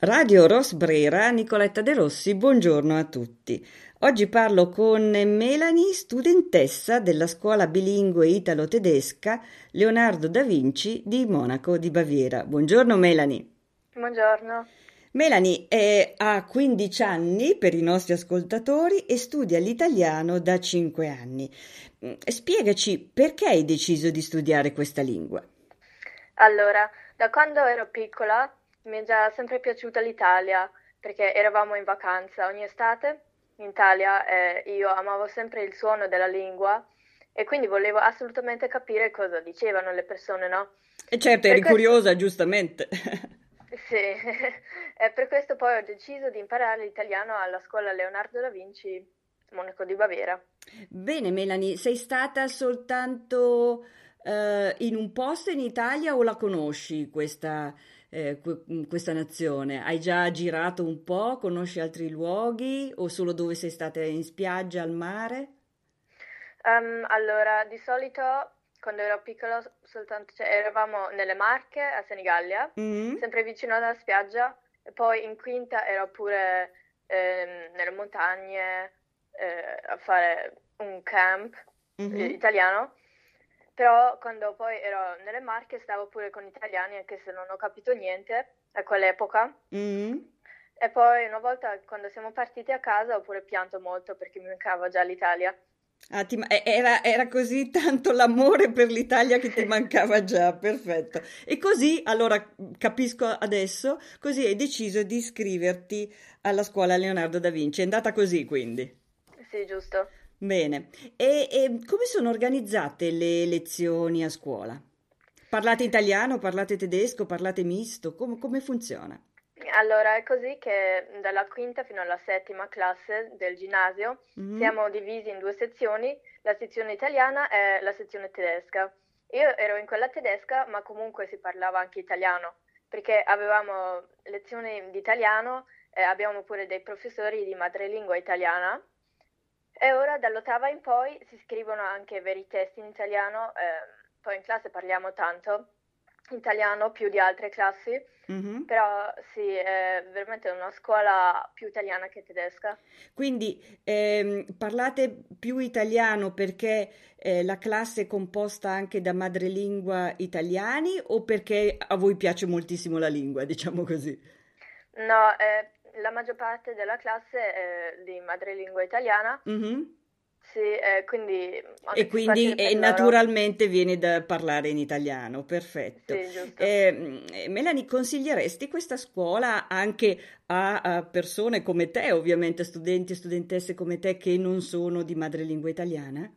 Radio Rosbrera, Nicoletta De Rossi, buongiorno a tutti. Oggi parlo con Melanie, studentessa della scuola bilingue italo-tedesca Leonardo da Vinci di Monaco di Baviera. Buongiorno Melanie. Buongiorno. Melanie è, ha 15 anni per i nostri ascoltatori e studia l'italiano da 5 anni. Spiegaci perché hai deciso di studiare questa lingua. Allora, da quando ero piccola mi è già sempre piaciuta l'Italia perché eravamo in vacanza ogni estate in Italia e io amavo sempre il suono della lingua e quindi volevo assolutamente capire cosa dicevano le persone, no? E certo, eri questo... curiosa, giustamente. sì, e per questo poi ho deciso di imparare l'italiano alla scuola Leonardo da Vinci, Monaco di Baviera. Bene, Melanie, sei stata soltanto uh, in un posto in Italia o la conosci questa eh, questa nazione? Hai già girato un po', conosci altri luoghi o solo dove sei stata in spiaggia, al mare? Um, allora, di solito quando ero piccola soltanto, cioè, eravamo nelle Marche a Senigallia, mm-hmm. sempre vicino alla spiaggia, e poi in quinta ero pure eh, nelle montagne eh, a fare un camp mm-hmm. italiano però quando poi ero nelle Marche stavo pure con italiani anche se non ho capito niente a quell'epoca. Mm. E poi una volta quando siamo partiti a casa ho pure pianto molto perché mi mancava già l'Italia. Ah, ti, era, era, così tanto l'amore per l'Italia che ti mancava già, perfetto. E così, allora capisco adesso, così hai deciso di iscriverti alla scuola Leonardo da Vinci. È andata così quindi? Sì, giusto. Bene, e, e come sono organizzate le lezioni a scuola? Parlate italiano, parlate tedesco, parlate misto? Com- come funziona? Allora, è così che dalla quinta fino alla settima classe del ginnasio mm-hmm. siamo divisi in due sezioni, la sezione italiana e la sezione tedesca. Io ero in quella tedesca, ma comunque si parlava anche italiano, perché avevamo lezioni di italiano e abbiamo pure dei professori di madrelingua italiana e ora dall'ottava in poi si scrivono anche veri testi in italiano, eh, poi in classe parliamo tanto italiano più di altre classi, mm-hmm. però sì, è veramente una scuola più italiana che tedesca. Quindi ehm, parlate più italiano perché eh, la classe è composta anche da madrelingua italiani o perché a voi piace moltissimo la lingua, diciamo così? No, eh, la maggior parte della classe è di madrelingua italiana. Mm-hmm. Sì, eh, quindi... E quindi e naturalmente viene da parlare in italiano, perfetto. Sì, eh, Melanie, consiglieresti questa scuola anche a, a, persone come te, ovviamente studenti e studentesse come te che non sono di madrelingua italiana?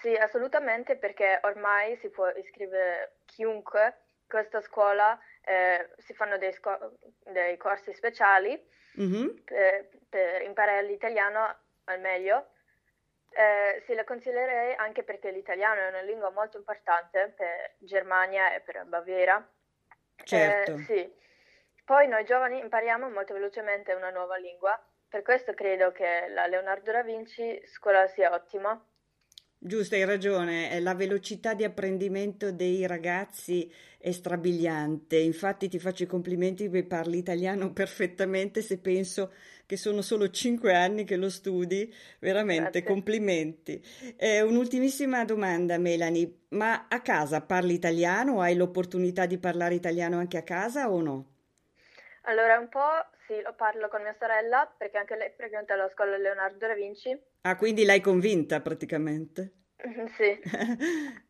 Sì, assolutamente, perché ormai si può iscrivere chiunque a questa scuola eh, si fanno dei, sco- dei corsi speciali mm-hmm. per, per, imparare l'italiano al meglio. Eh, sì, la consiglierei anche perché l'italiano è una lingua molto importante per Germania e per Baviera. Certo. Eh, sì. Poi noi giovani impariamo molto velocemente una nuova lingua, per questo credo che la Leonardo da Vinci scuola sia ottima. Giusto, hai ragione, la velocità di apprendimento dei ragazzi è strabiliante. Infatti ti faccio i complimenti perché parli italiano perfettamente se penso che sono solo cinque anni che lo studi. Veramente, Grazie. complimenti. Eh, un'ultimissima domanda, Melanie. Ma a casa parli italiano? Hai l'opportunità di parlare italiano anche a casa o no? Allora, un po' sì, lo parlo con mia sorella perché anche lei frequenta la scuola Leonardo da Vinci. Ah, quindi l'hai convinta praticamente? sì.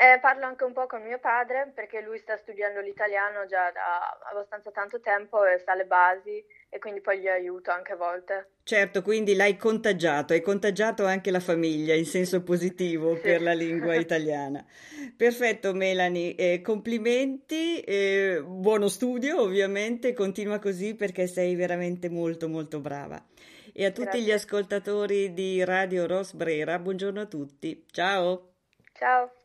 Eh, parlo anche un po' con mio padre perché lui sta studiando l'italiano già da abbastanza tanto tempo e sa le basi e quindi poi gli aiuto anche a volte. Certo, quindi l'hai contagiato, hai contagiato anche la famiglia in senso positivo sì. per la lingua italiana. Perfetto Melanie, eh, complimenti, eh, buono studio ovviamente, continua così perché sei veramente molto molto brava. E a tutti Grazie. gli ascoltatori di Radio Rosbrera, buongiorno a tutti, ciao! Ciao!